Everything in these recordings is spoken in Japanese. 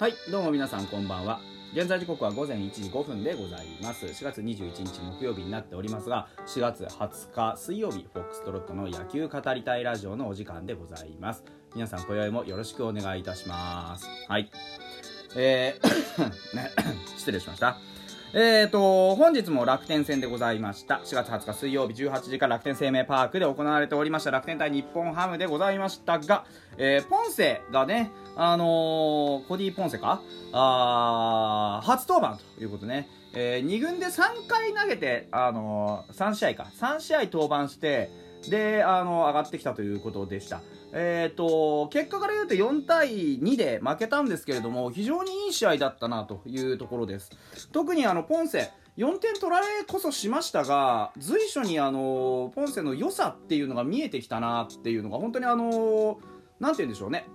はいどうも皆さんこんばんは。現在時刻は午前1時5分でございます。4月21日木曜日になっておりますが4月20日水曜日フォックストロットの野球語りたいラジオのお時間でございます。皆さん今宵もよろしくお願いいたします。はい。えー ね失礼しました。えーと、本日も楽天戦でございました。4月20日水曜日18時から楽天生命パークで行われておりました楽天対日本ハムでございましたが、えー、ポンセがね、あのー、コディ・ポンセか？あ初登板ということね。えー、2軍で3回投げて、あのー、3試合か。3試合登板して、で、あの上がってきたということでした。えーと、結果から言うと4対2で負けたんですけれども非常にいい試合だったなというところです。特にあのポンセ4点取られこそしましたが随所にあのポンセの良さっていうのが見えてきたなっていうのが本当にあのなんて言うんでしょうね。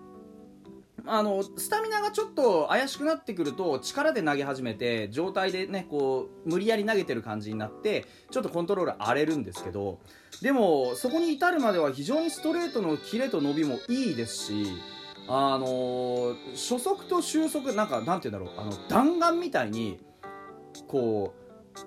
あのスタミナがちょっと怪しくなってくると力で投げ始めて状態でねこう無理やり投げてる感じになってちょっとコントロール荒れるんですけどでもそこに至るまでは非常にストレートのキレと伸びもいいですしあの初速と終速なんかなんて言うんだろうあの弾丸みたいにこう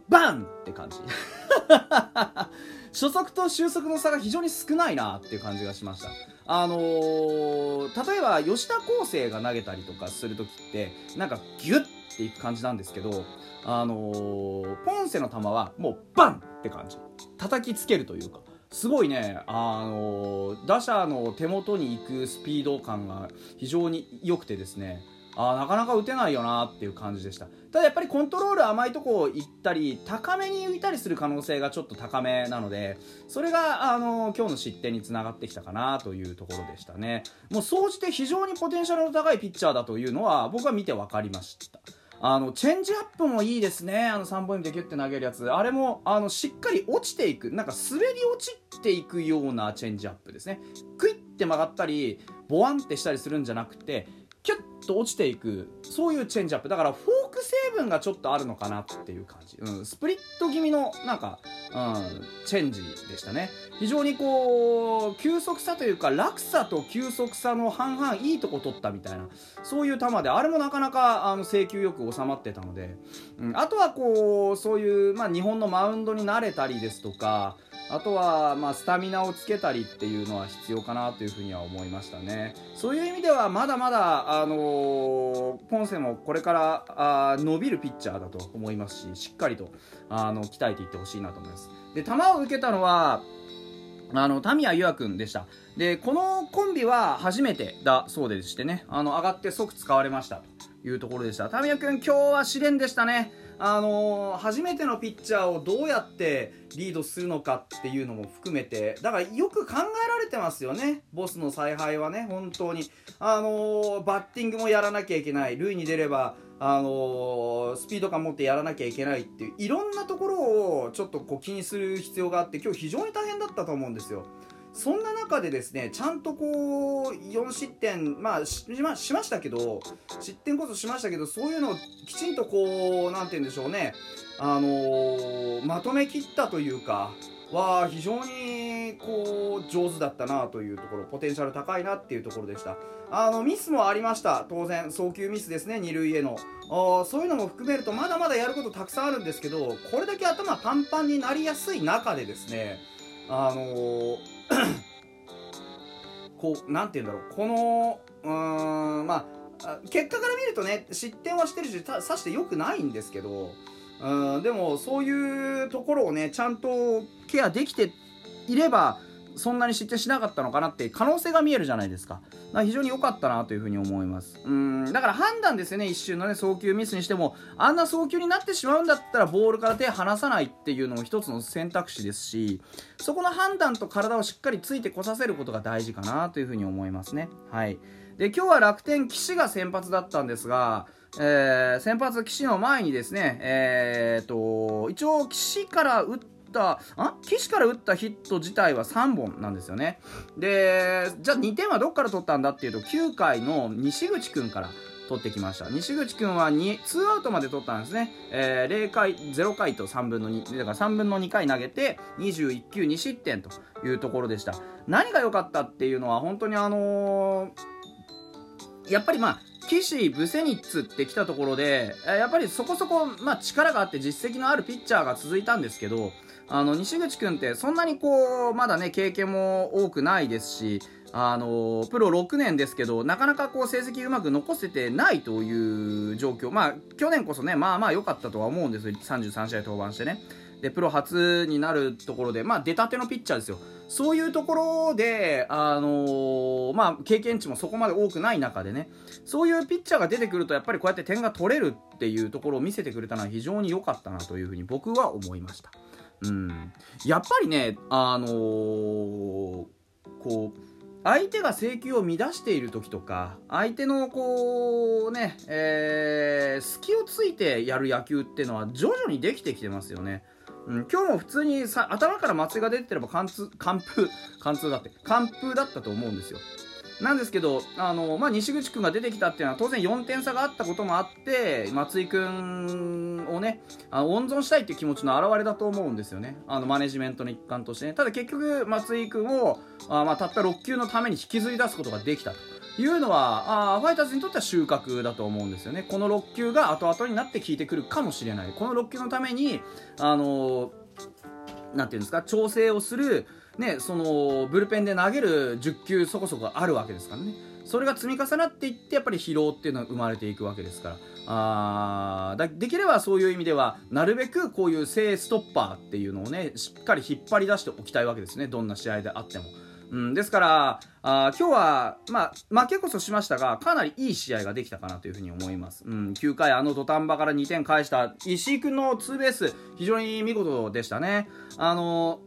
バンって感じ。初速と終速の差が非常に少ないなっていう感じがしました。あのー、例えば吉田康生が投げたりとかする時ってなんかギュッていく感じなんですけどあのー、ポンセの球はもうバンって感じ。叩きつけるというか。すごいね、あのー、打者の手元に行くスピード感が非常に良くてですねあなかなか打てないよなっていう感じでした。ただやっぱりコントロール甘いとこ行ったり高めに浮いたりする可能性がちょっと高めなのでそれがあの今日の失点につながってきたかなというところでしたね。もう総じて非常にポテンシャルの高いピッチャーだというのは僕は見て分かりました。あのチェンジアップもいいですね。あの3本指でギュッて投げるやつ。あれもあのしっかり落ちていく。なんか滑り落ちていくようなチェンジアップですね。クイッて曲がったりボワンってしたりするんじゃなくてキュッと落ちていくそういうチェンジアップ。だからフォーク成分がちょっとあるのかなっていう感じ、うん、スプリット気味のなんか、うん、チェンジでしたね。非常にこう急速さというか落差と急速さの半々いいとこ取ったみたいなそういう球であれもなかなかあの制球よく収まってたので、うん、あとはこうそういう、まあ、日本のマウンドに慣れたりですとかあとは、まあ、スタミナをつけたりっていうのは必要かなというふうには思いましたね。そういう意味では、まだまだ、あのー、ポンセもこれからあ伸びるピッチャーだと思いますし、しっかりとあの鍛えていってほしいなと思います。で、球を受けたのは、あの、タミヤユア君でした。で、このコンビは初めてだそうでしてね、あの、上がって即使われましたいうところでした。タミヤ君、今日は試練でしたね。あのー、初めてのピッチャーをどうやってリードするのかっていうのも含めて。だからよく考えられてますよね。ボスの采配はね本当に。あのー、バッティングもやらなきゃいけない。塁に出ればあのー、スピード感持ってやらなきゃいけないっていういろんなところをちょっとこう気にする必要があって今日非常に大変だったと思うんですよ。そんな中でですねちゃんとこう4失点、まあ、しましましたけど失点こそしましたけどそういうのをきちんとこうなんて言うんでしょうね、あのー、まとめきったというかは非常にこう上手だったなというところポテンシャル高いなっていうところでした。あのミスもありました。当然送球ミスですね二塁への。あそういうのも含めるとまだまだやることたくさんあるんですけどこれだけ頭パンパンになりやすい中でですねあのー こうなんて言うんだろう。このうんまあ結果から見るとね失点はしてるしさしてよくないんですけどうんでもそういうところをねちゃんとケアできていればそんなに失点しなかったのかなって可能性が見えるじゃないですか。か非常に良かったなというふうに思います。うん、だから判断ですよね、一瞬のね、送球ミスにしても、あんな送球になってしまうんだったら、ボールから手離さないっていうのも一つの選択肢ですし、そこの判断と体をしっかりついてこさせることが大事かなというふうに思いますね。はい。で、今日は楽天騎士が先発だったんですが、えー、先発騎士の前にですね、えー、と、一応騎士から打ってたあ岸から打ったヒット自体は3本なんですよね。でじゃあ2点はどっから取ったんだっていうと9回の西口君から取ってきました。西口君は2 2アウトまで取ったんですね、えー、0回0回と3分の2だから3分の2回投げて21球2失点というところでした。何が良かったっていうのは本当にあのーやっぱりまあ岸ブセニッツって来たところでやっぱりそこそこ、まあ、力があって実績のあるピッチャーが続いたんですけどあの西口君ってそんなにこうまだね経験も多くないですしあのプロ6年ですけどなかなかこう成績うまく残せてないという状況。まあ去年こそねまあまあ良かったとは思うんですよ。33試合登板してね。でプロ初になるところでまあ出たてのピッチャーですよ。そういうところで、あのー、まあ、経験値もそこまで多くない中でね、そういうピッチャーが出てくると、やっぱりこうやって点が取れるっていうところを見せてくれたのは非常に良かったなというふうに僕は思いました。うん。やっぱりね、あのー、こう、相手が制球を乱している時とか相手のこうね、えー、隙をついてやる野球っていうのは徐々にできてきてますよね。うん、今日も普通にさ頭から松井が出てれば貫通完封貫通だって完封だったと思うんですよなんですけど、あのまあ、西口君が出てきたっていうのは当然4点差があったこともあって松井君をねあの温存したいっていう気持ちの表れだと思うんですよね。あのマネジメントの一環としてね。ただ結局松井君をあ、まあ、たった6球のために引きずり出すことができたと。いうのはあファイターズにとっては収穫だと思うんですよね。この6球が後々になって効いてくるかもしれない。この6球のためにあのなんていうんですか調整をするね、そのブルペンで投げる10球そこそこあるわけですからね。それが積み重なっていってやっぱり疲労っていうのは生まれていくわけですから。あだできればそういう意味ではなるべくこういう正ストッパーっていうのをねしっかり引っ張り出しておきたいわけですね。どんな試合であっても。うん、ですからあ今日は、まあ、負けこそしましたがかなりいい試合ができたかなというふうに思います、うん、9回あの土壇場から2点返した石井君のツーベース非常に見事でしたね。あの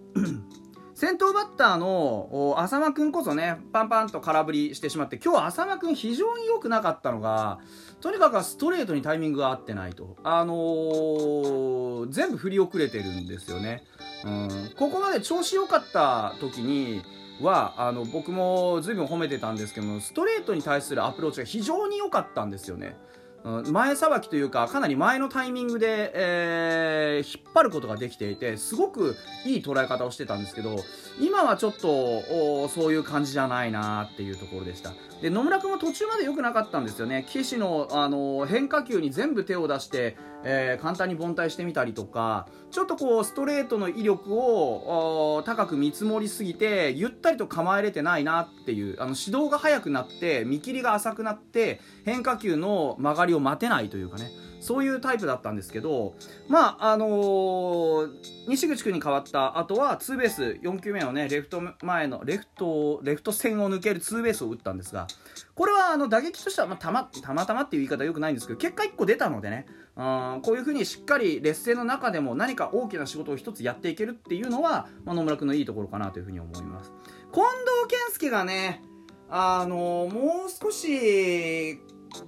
先頭バッターの浅間君こそねパンパンと空振りしてしまって今日浅間君非常に良くなかったのがとにかくストレートにタイミングが合ってないと、あのー、全部振り遅れてるんですよね、うん、ここまで調子良かった時にはあの僕も随分褒めてたんですけどもストレートに対するアプローチが非常に良かったんですよね。前さばきというかかなり前のタイミングで、えー、引っ張ることができていてすごくいい捉え方をしてたんですけど今はちょっとそういう感じじゃないなっていうところでした。で野村君は途中まで良くなかったんですよね。岸のあの変化球に全部手を出して、えー、簡単に凡退してみたりとかちょっとこうストレートの威力を高く見積もりすぎてゆったりと構えれてないなっていうあの指導が速くなって見切りが浅くなって変化球の曲がりを待てないというかね。そういうタイプだったんですけど、まあ、あのー、西口君に変わった後は、ツーベース、4球目のね、レフト前の、レフト、レフト線を抜けるツーベースを打ったんですが、これはあの打撃としては、まあ、たま、たまたまっていう言い方はよくないんですけど、結果1個出たのでね、うんこういうふうにしっかり劣勢の中でも何か大きな仕事を1つやっていけるっていうのは、まあ、野村君のいいところかなというふうに思います。近藤健介がね、あの、もう少し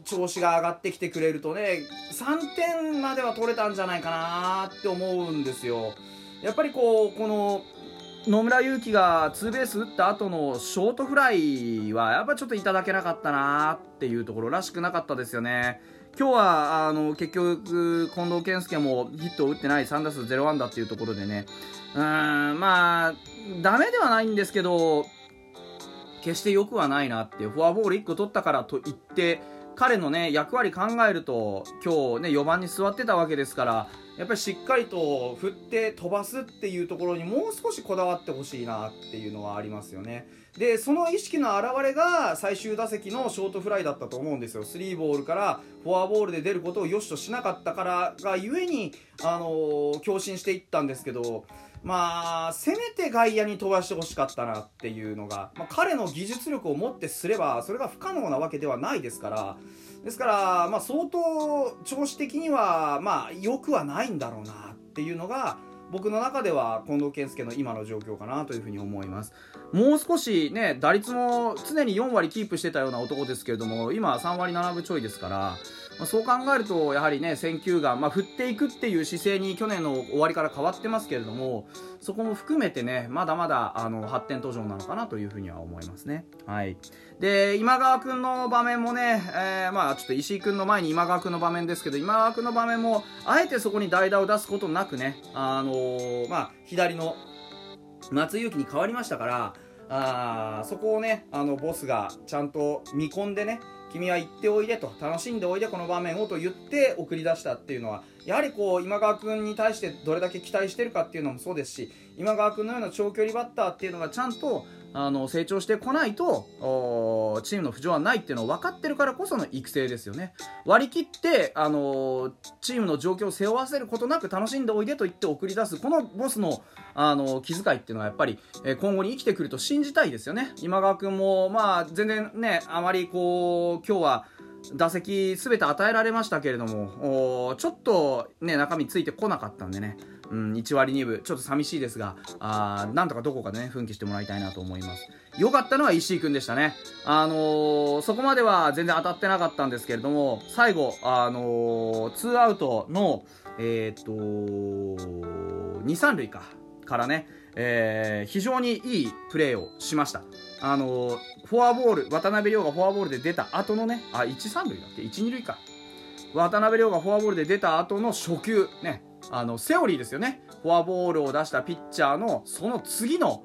調子が上がってきてくれるとね3点までは取れたんじゃないかなって思うんですよ。やっぱりこうこの野村勇輝がツーベース打った後のショートフライはやっぱちょっといただけなかったなっていうところらしくなかったですよね。今日はあの結局近藤健介もヒットを打ってない3打数0安打っていうところでね。うーんまあダメではないんですけど決して良くはないなってフォアボール1個取ったからといって彼のね役割考えると今日ね4番に座ってたわけですからやっぱりしっかりと振って飛ばすっていうところにもう少しこだわってほしいなっていうのはありますよね。でその意識の表れが最終打席のショートフライだったと思うんですよ。3ボールからフォアボールで出ることを良しとしなかったからがゆえにあのー、強振していったんですけどまあ、せめて外野に飛ばしてほしかったなっていうのが、まあ、彼の技術力をもってすれば、それが不可能なわけではないですから、ですから、まあ、相当調子的には、まあ、良くはないんだろうなっていうのが、僕の中では近藤健介の今の状況かなというふうに思いますもう少しね打率も常に4割キープしてたような男ですけれども今は3割7分ちょいですからまあ、そう考えるとやはりね選球眼、まあ、振っていくっていう姿勢に去年の終わりから変わってますけれどもそこも含めてねまだまだあの発展途上なのかなというふうには思いますね。はい、で今川君の場面もね、えー、まあちょっと石井君の前に今川君の場面ですけど今川君の場面もあえてそこに代打を出すことなくね、あのー、まあ、左の松井裕樹に変わりましたからあそこをねあのボスがちゃんと見込んでね君は行っておいでと楽しんでおいでこの場面をと言って送り出したっていうのはやはりこう今川君に対してどれだけ期待してるかっていうのもそうですし今川君のような長距離バッターっていうのがちゃんとあの成長してこないとチームの浮上はないっていうのを分かってるからこその育成ですよね。割り切ってあのチームの状況を背負わせることなく楽しんでおいでと言って送り出すこのボスのあの気遣いっていうのはやっぱり、え今後に生きてくると信じたいですよね。今川君もまあ全然ねあまりこう今日は打席全て与えられましたけれどもちょっとね中身ついてこなかったんでね。うん、1割2分。ちょっと寂しいですがあなんとかどこかでね奮起してもらいたいなと思います。良かったのは石井君でしたね。あのー、そこまでは全然当たってなかったんですけれども最後あのー、2アウトのえー、っと2、3塁か。からね、えー、非常にいいプレーをしました。あのフォアボール渡辺亮がフォアボールで出た後のねあ1、3塁だって1、2塁か。渡辺亮がフォアボールで出た後の初球。ね。あのセオリーですよね。フォアボールを出したピッチャーのその次の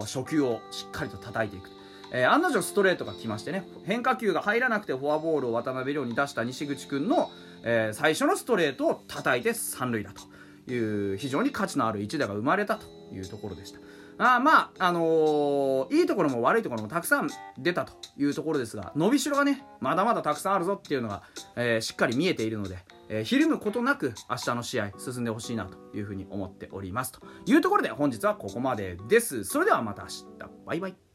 初球をしっかりと叩いていく、えー、案の定ストレートが来ましてね。変化球が入らなくてフォアボールを渡辺亮に出した西口君の、えー、最初のストレートを叩いて三塁だという非常に価値のある一打が生まれたというところでした。あまあ、あのー、いいところも悪いところもたくさん出たというところですが、伸びしろがね、まだまだたくさんあるぞっていうのが、えー、しっかり見えているので、えー、ひるむことなく明日の試合進んでほしいなというふうに思っておりますというところで本日はここまでです。それではまた明日。バイバイ。